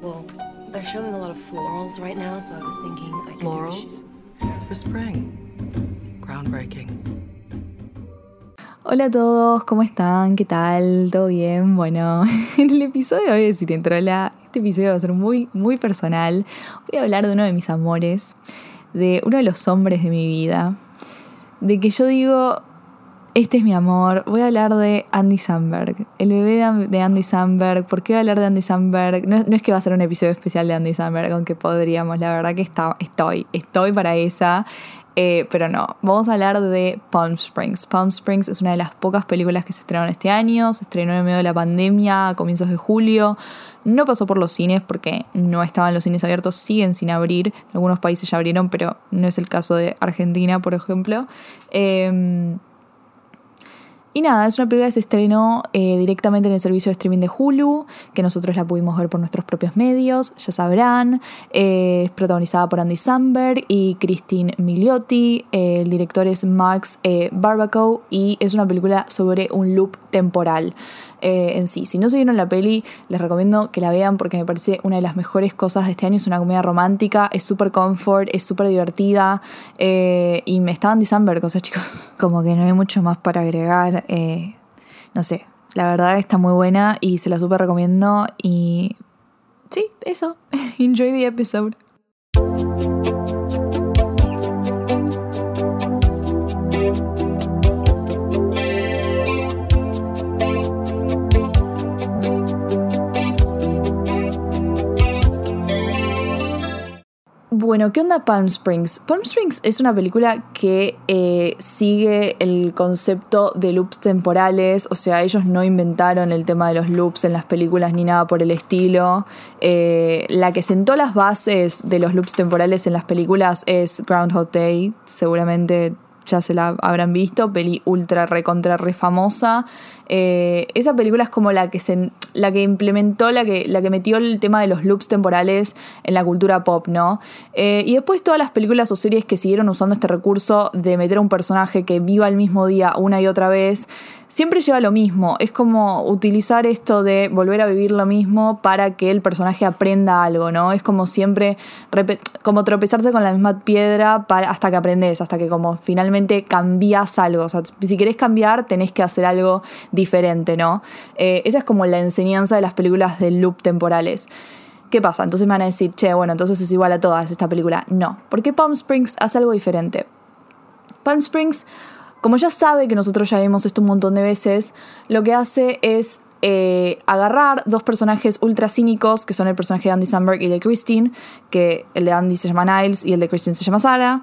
Well, they're showing a lot of florals right now, so I was thinking I could Florals? For spring. Groundbreaking. Hola a todos, ¿cómo están? ¿Qué tal? ¿Todo bien? Bueno, en el episodio de hoy de Cinetrola, este episodio va a ser muy, muy personal. Voy a hablar de uno de mis amores, de uno de los hombres de mi vida, de que yo digo, este es mi amor. Voy a hablar de Andy Samberg, el bebé de Andy Samberg. ¿Por qué voy a hablar de Andy Samberg? No, es que va a ser un episodio especial de Andy Samberg, aunque podríamos, la verdad que está, estoy, estoy para esa. Eh, pero no, vamos a hablar de Palm Springs. Palm Springs es una de las pocas películas que se estrenaron este año, se estrenó en medio de la pandemia a comienzos de julio. No pasó por los cines porque no estaban los cines abiertos, siguen sin abrir. Algunos países ya abrieron, pero no es el caso de Argentina, por ejemplo. Eh, y nada, es una película que se estrenó eh, directamente en el servicio de streaming de Hulu, que nosotros la pudimos ver por nuestros propios medios, ya sabrán. Eh, es protagonizada por Andy Samberg y Christine Milioti. Eh, el director es Max Barbacoa y es una película sobre un loop temporal. Eh, en sí. Si no se vieron la peli, les recomiendo que la vean porque me parece una de las mejores cosas de este año. Es una comedia romántica, es súper comfort, es súper divertida eh, y me estaban December, cosas chicos. Como que no hay mucho más para agregar. Eh, no sé, la verdad está muy buena y se la súper recomiendo y sí, eso. Enjoy the episode. Bueno, ¿qué onda Palm Springs? Palm Springs es una película que eh, sigue el concepto de loops temporales, o sea, ellos no inventaron el tema de los loops en las películas ni nada por el estilo. Eh, la que sentó las bases de los loops temporales en las películas es Groundhog Day, seguramente ya se la habrán visto, peli ultra recontra re famosa. Eh, esa película es como la que se, la que implementó, la que, la que metió el tema de los loops temporales en la cultura pop, ¿no? Eh, y después todas las películas o series que siguieron usando este recurso de meter a un personaje que viva el mismo día una y otra vez, siempre lleva lo mismo. Es como utilizar esto de volver a vivir lo mismo para que el personaje aprenda algo, ¿no? Es como siempre, como tropezarse con la misma piedra para, hasta que aprendes, hasta que como finalmente cambias algo. O sea, si querés cambiar, tenés que hacer algo diferente, ¿no? Eh, esa es como la enseñanza de las películas de loop temporales. ¿Qué pasa? Entonces me van a decir, che, bueno, entonces es igual a todas esta película. No, porque Palm Springs hace algo diferente. Palm Springs como ya sabe que nosotros ya vimos esto un montón de veces, lo que hace es eh, agarrar dos personajes ultra cínicos, que son el personaje de Andy Samberg y de Christine, que el de Andy se llama Niles y el de Christine se llama Sarah,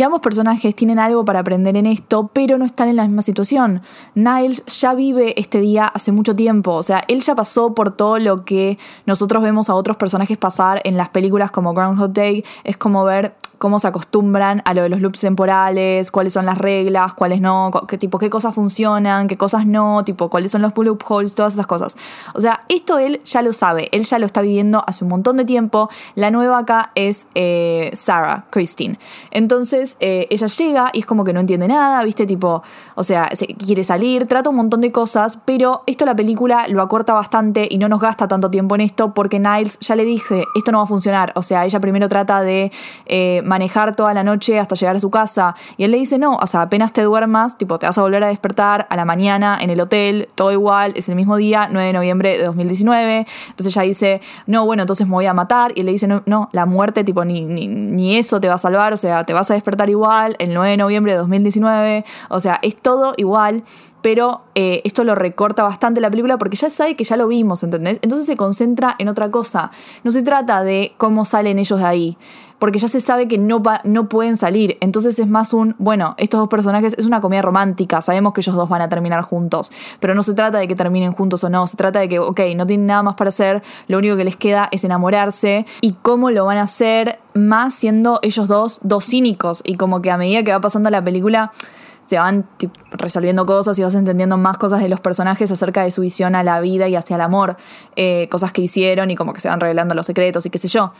que ambos personajes tienen algo para aprender en esto, pero no están en la misma situación. Niles ya vive este día hace mucho tiempo, o sea, él ya pasó por todo lo que nosotros vemos a otros personajes pasar en las películas como Groundhog Day, es como ver cómo se acostumbran a lo de los loops temporales, cuáles son las reglas, cuáles no, qué tipo, qué cosas funcionan, qué cosas no, tipo, cuáles son los loopholes, todas esas cosas. O sea, esto él ya lo sabe, él ya lo está viviendo hace un montón de tiempo. La nueva acá es eh, Sarah, Christine. Entonces, eh, ella llega y es como que no entiende nada, ¿viste? Tipo, o sea, quiere salir, trata un montón de cosas, pero esto la película lo acorta bastante y no nos gasta tanto tiempo en esto porque Niles ya le dice, esto no va a funcionar. O sea, ella primero trata de eh, manejar toda la noche hasta llegar a su casa. Y él le dice, no, o sea, apenas te duermas, tipo, te vas a volver a despertar a la mañana en el hotel, todo igual, es el mismo día, 9 de noviembre de 2019. Entonces ella dice, no, bueno, entonces me voy a matar. Y él le dice, no, no la muerte, tipo, ni, ni eso te va a salvar, o sea, te vas a despertar igual el 9 de noviembre de 2019. O sea, es todo igual pero eh, esto lo recorta bastante la película porque ya sabe que ya lo vimos, ¿entendés? Entonces se concentra en otra cosa. No se trata de cómo salen ellos de ahí, porque ya se sabe que no, no pueden salir. Entonces es más un, bueno, estos dos personajes es una comedia romántica, sabemos que ellos dos van a terminar juntos, pero no se trata de que terminen juntos o no, se trata de que, ok, no tienen nada más para hacer, lo único que les queda es enamorarse y cómo lo van a hacer más siendo ellos dos dos cínicos y como que a medida que va pasando la película se van resolviendo cosas y vas entendiendo más cosas de los personajes acerca de su visión a la vida y hacia el amor, eh, cosas que hicieron y como que se van revelando los secretos y qué sé yo.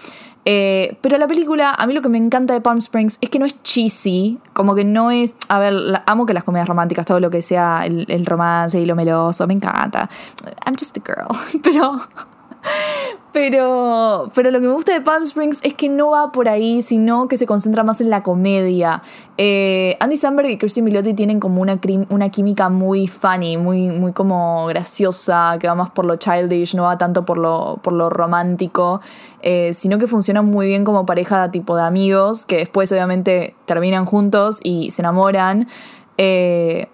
Eh, pero la película, a mí lo que me encanta de Palm Springs es que no es cheesy, como que no es, a ver, amo que las comedias románticas, todo lo que sea el, el romance y lo meloso, me encanta. I'm just a girl, pero Pero, pero lo que me gusta de Palm Springs es que no va por ahí, sino que se concentra más en la comedia. Eh, Andy Samberg y Christine Milioti tienen como una, una química muy funny, muy, muy como graciosa, que va más por lo childish, no va tanto por lo, por lo romántico, eh, sino que funcionan muy bien como pareja tipo de amigos, que después obviamente terminan juntos y se enamoran. Eh,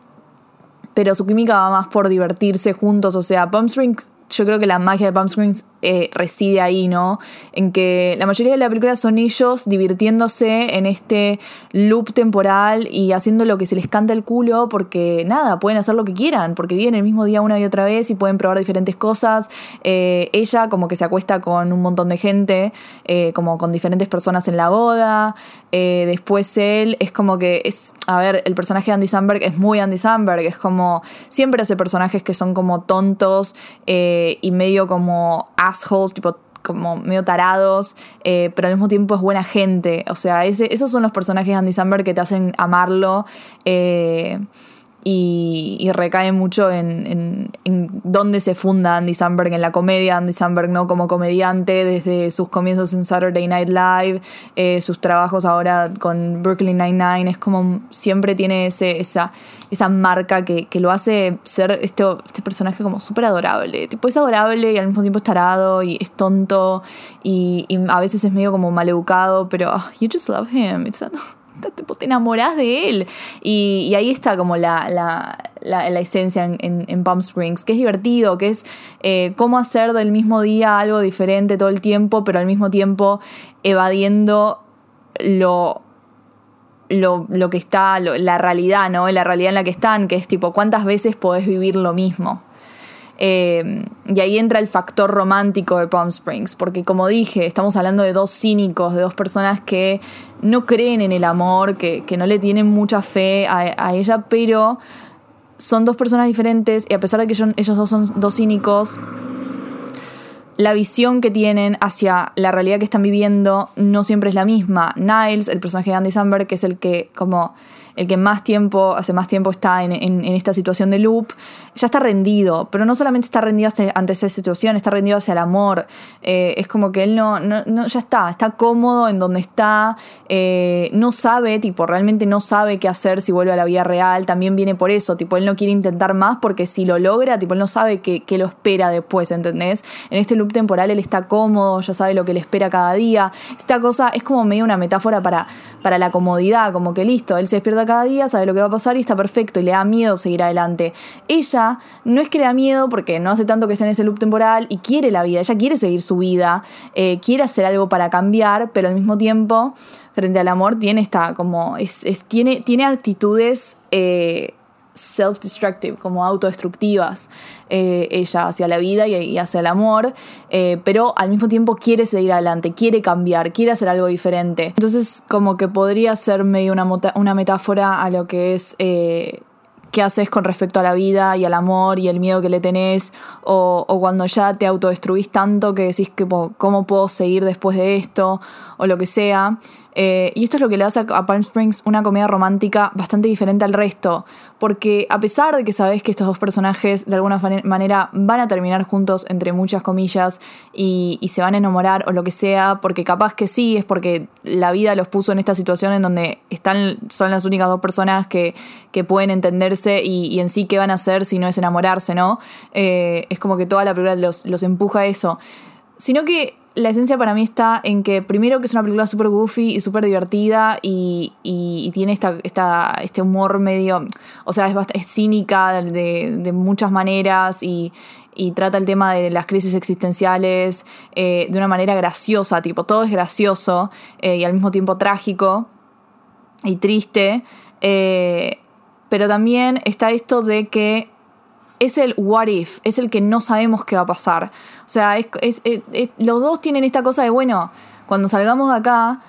pero su química va más por divertirse juntos, o sea, Palm Springs yo creo que la magia de Palm Springs eh, reside ahí, ¿no? En que la mayoría de la película son ellos divirtiéndose en este loop temporal y haciendo lo que se les canta el culo porque nada, pueden hacer lo que quieran, porque viven el mismo día una y otra vez y pueden probar diferentes cosas. Eh, ella como que se acuesta con un montón de gente, eh, como con diferentes personas en la boda. después él es como que es, a ver, el personaje de Andy Samberg es muy Andy Samberg, es como, siempre hace personajes que son como tontos y medio como assholes, tipo como medio tarados, eh, pero al mismo tiempo es buena gente. O sea, esos son los personajes de Andy Samberg que te hacen amarlo. Eh, y, recae mucho en, en, dónde se funda Andy Samberg en la comedia, Andy Samberg no como comediante desde sus comienzos en Saturday Night Live, eh, sus trabajos ahora con Brooklyn Nine-Nine, es como siempre tiene ese, esa, esa marca que, lo hace ser este, este personaje como súper adorable, tipo es adorable y al mismo tiempo es tarado y es tonto y, a veces es medio como maleducado, pero oh, you just love him, it's te enamorás de él. Y, ahí está como la, la, esencia en, en, Palm Springs, que es divertido, que es eh, cómo hacer del mismo día algo diferente todo el tiempo, pero al mismo tiempo evadiendo lo lo, lo, que está, la realidad, ¿no? La realidad en la que están, que es tipo, ¿cuántas veces podés vivir lo mismo? Eh, y ahí entra el factor romántico de Palm Springs, porque como dije, estamos hablando de dos cínicos, de dos personas que no creen en el amor, que, no le tienen mucha fe a, ella, pero son dos personas diferentes y a pesar de que ellos dos son dos cínicos, la visión que tienen hacia la realidad que están viviendo no siempre es la misma. Niles, el personaje de Andy Samberg, que es el que como el que más tiempo, hace más tiempo está en, esta situación de loop, ya está rendido, pero no solamente está rendido ante esa situación, está rendido hacia el amor. Eh, es como que él no, no, ya está, está cómodo en donde está, eh, no sabe, tipo, realmente no sabe qué hacer si vuelve a la vida real, también viene por eso, tipo, él no quiere intentar más porque si lo logra, tipo, él no sabe qué, qué lo espera después, ¿entendés? En este loop temporal él está cómodo, ya sabe lo que le espera cada día. Esta cosa es como medio una metáfora para, para la comodidad, como que listo, él se despierta cada día, sabe lo que va a pasar y está perfecto y le da miedo seguir adelante. Ella no es que le da miedo porque no hace tanto que está en ese loop temporal y quiere la vida, ella quiere seguir su vida, eh, quiere hacer algo para cambiar, pero al mismo tiempo, frente al amor, tiene esta como, es, tiene, tiene actitudes... Eh, self-destructive, como autodestructivas, eh, ella hacia la vida y, hacia el amor, eh, pero al mismo tiempo quiere seguir adelante, quiere cambiar, quiere hacer algo diferente. Entonces, como que podría ser medio una, una metáfora a lo que es eh, qué haces con respecto a la vida y al amor y el miedo que le tenés, o, o cuando ya te autodestruís tanto que decís que cómo puedo seguir después de esto, o lo que sea. Eh, y esto es lo que le hace a Palm Springs una comedia romántica bastante diferente al resto, porque a pesar de que sabes que estos dos personajes de alguna manera van a terminar juntos, entre muchas comillas, y, se van a enamorar o lo que sea, porque capaz que sí, es porque la vida los puso en esta situación en donde están, son las únicas dos personas que, pueden entenderse y, en sí qué van a hacer si no es enamorarse, ¿no? Eh, es como que toda la película los, los empuja a eso. Sino que la esencia para mí está en que primero que es una película súper goofy y súper divertida y, tiene esta, este humor medio, o sea, es, cínica de, muchas maneras y, trata el tema de las crisis existenciales eh, de una manera graciosa, tipo, todo es gracioso eh, y al mismo tiempo trágico y triste, eh, pero también está esto de que es el what if, es el que no sabemos qué va a pasar. O sea, es, los dos tienen esta cosa de, bueno, cuando salgamos de acá,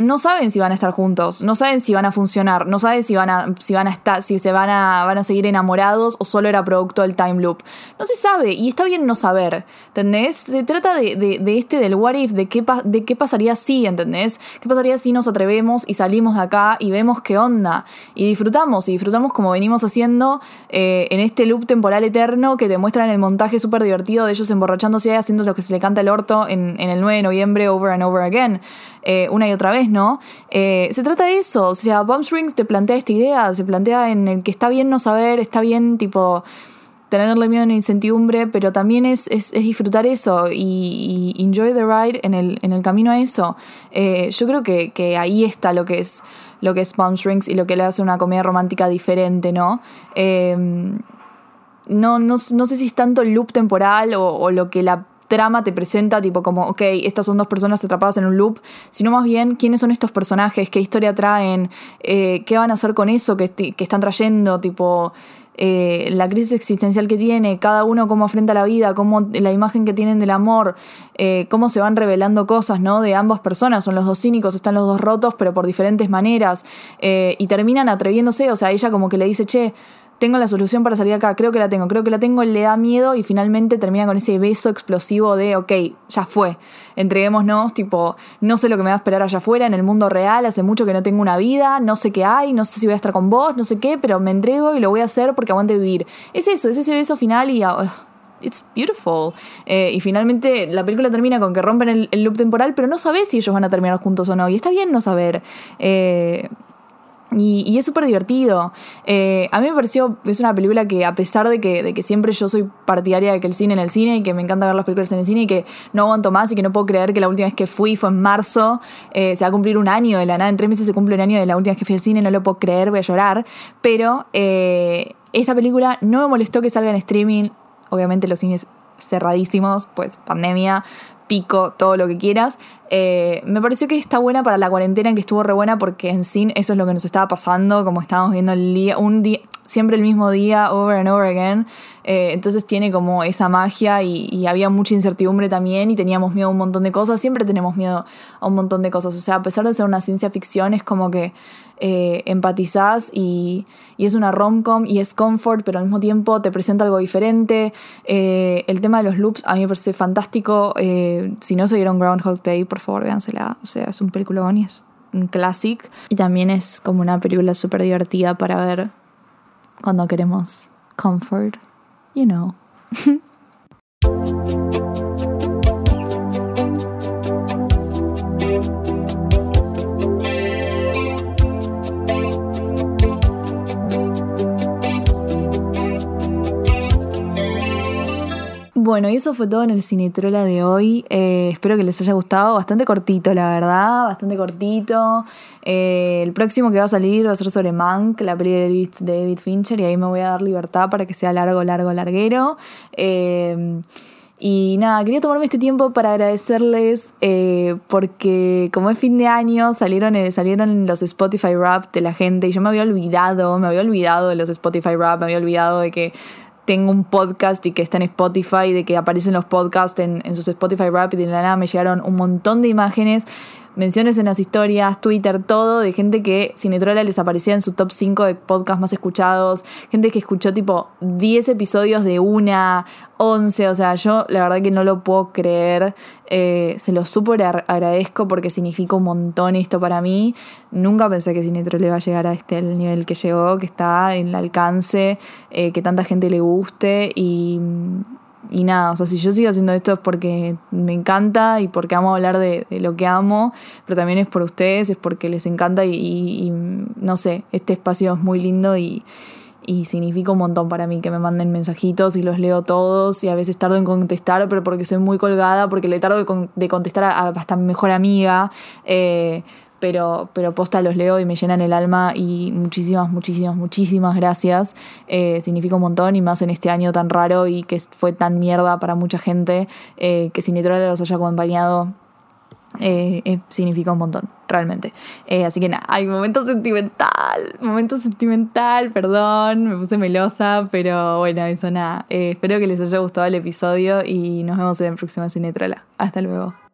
no saben si van a estar juntos, no saben si van a funcionar, no saben si van a, si van a estar, si se van a, van a seguir enamorados o solo era producto del time loop. No se sabe, y está bien no saber, ¿entendés? Se trata de, de, este del what if, de qué, de qué pasaría si, ¿entendés? ¿Qué pasaría si nos atrevemos y salimos de acá y vemos qué onda? Y disfrutamos, y disfrutamos como venimos haciendo eh, en este loop temporal eterno que te muestran el montaje súper divertido de ellos emborrachándose y haciendo lo que se le canta el orto en, en el 9 de noviembre, over and over again, eh, una y otra vez, ¿no? Eh, se trata de eso, o sea, Bomb Springs te plantea esta idea, se plantea en el que está bien no saber, está bien tipo tenerle miedo en incertidumbre, pero también es, es, disfrutar eso y, enjoy the ride en el, en el camino a eso. Eh, yo creo que, que, ahí está lo que es lo que es Palm Springs y lo que le hace una comedia romántica diferente, ¿no? no, no, no, sé si es tanto el loop temporal o lo que la trama te presenta, tipo como, ok, estas son dos personas atrapadas en un loop, sino más bien quiénes son estos personajes, qué historia traen, eh, qué van a hacer con eso que, están trayendo, tipo... Eh, la crisis existencial que tiene, cada uno cómo afrenta la vida, cómo la imagen que tienen del amor, eh, cómo se van revelando cosas, ¿no? De ambas personas, son los dos cínicos, están los dos rotos, pero por diferentes maneras, y terminan atreviéndose, o sea, ella como que le dice, che, tengo la solución para salir acá, creo que la tengo, creo que la tengo, le da miedo y finalmente termina con ese beso explosivo de, ok, ya fue, entreguémonos, tipo, no sé lo que me va a esperar allá afuera, en el mundo real, hace mucho que no tengo una vida, no sé qué hay, no sé si voy a estar con vos, no sé qué, pero me entrego y lo voy a hacer porque aguante vivir. Es eso, es ese beso final y... Uh, it's beautiful. Eh, y finalmente la película termina con que rompen el, loop temporal, pero no sabes si ellos van a terminar juntos o no. Y está bien no saber. Eh, y, es súper divertido. Eh, a mí me pareció, es una película que a pesar de que, de que siempre yo soy partidaria de que el cine en el cine y que me encanta ver las películas en el cine y que no aguanto más y que no puedo creer que la última vez que fui fue en marzo, eh, se va a cumplir un año de la nada, en tres meses se cumple un año de la última vez que fui al cine, no lo puedo creer, voy a llorar. Pero eh, esta película no me molestó que salga en streaming, obviamente los cines cerradísimos, pues pandemia, pico, todo lo que quieras. Eh, me pareció que está buena para la cuarentena, que estuvo re buena porque en sí eso es lo que nos estaba pasando, como estábamos viendo el día, un día, siempre el mismo día, over and over again. Eh, entonces tiene como esa magia y, había mucha incertidumbre también y teníamos miedo a un montón de cosas. Siempre tenemos miedo a un montón de cosas. O sea, a pesar de ser una ciencia ficción, es como que eh, empatizás y, es una rom-com y es comfort, pero al mismo tiempo te presenta algo diferente. Eh, el tema de los loops a mí me parece fantástico. si no se vieron Groundhog Day, por favor, véansela. O sea, es un peliculón y es un classic. Y también es como una película súper divertida para ver cuando queremos comfort, you know. Bueno, y eso fue todo en el Cinetrola de hoy. Eh, espero que les haya gustado. Bastante cortito, la verdad. Bastante cortito. Eh, el próximo que va a salir va a ser sobre Mank, la peli de David, Fincher. Y ahí me voy a dar libertad para que sea largo, largo, larguero. Eh, y nada, quería tomarme este tiempo para agradecerles porque como es fin de año salieron, salieron los Spotify Rap de la gente y yo me había olvidado, me había olvidado de los Spotify Rap, me había olvidado de que tengo un podcast y que está en Spotify, de que aparecen los podcasts en, sus Spotify Rap y de la nada me llegaron un montón de imágenes menciones en las historias, Twitter, todo, de gente que Cinetrola les aparecía en su top 5 de podcasts más escuchados, gente que escuchó tipo 10 episodios de una, 11, o sea, yo la verdad que no lo puedo creer, eh, se lo súper agradezco porque significa un montón esto para mí, nunca pensé que Cinetrola iba a llegar a este nivel que llegó, que está en el alcance, eh, que tanta gente le guste y y nada, o sea, si yo sigo haciendo esto es porque me encanta y porque amo hablar de, lo que amo, pero también es por ustedes, es porque les encanta y, no sé, este espacio es muy lindo y, y, significa un montón para mí que me manden mensajitos y los leo todos y a veces tardo en contestar, pero porque soy muy colgada, porque le tardo de, contestar a, hasta mi mejor amiga. Eh, pero, pero posta los leo y me llenan el alma y muchísimas, muchísimas, muchísimas gracias. Eh, significa un montón y más en este año tan raro y que fue tan mierda para mucha gente eh, que Cinetrola los haya acompañado. Eh, significa un montón, realmente. así que nada, hay momento sentimental, momento sentimental, perdón, me puse melosa, pero bueno, eso nada. espero que les haya gustado el episodio y nos vemos en el próximo Cinetrola. Hasta luego.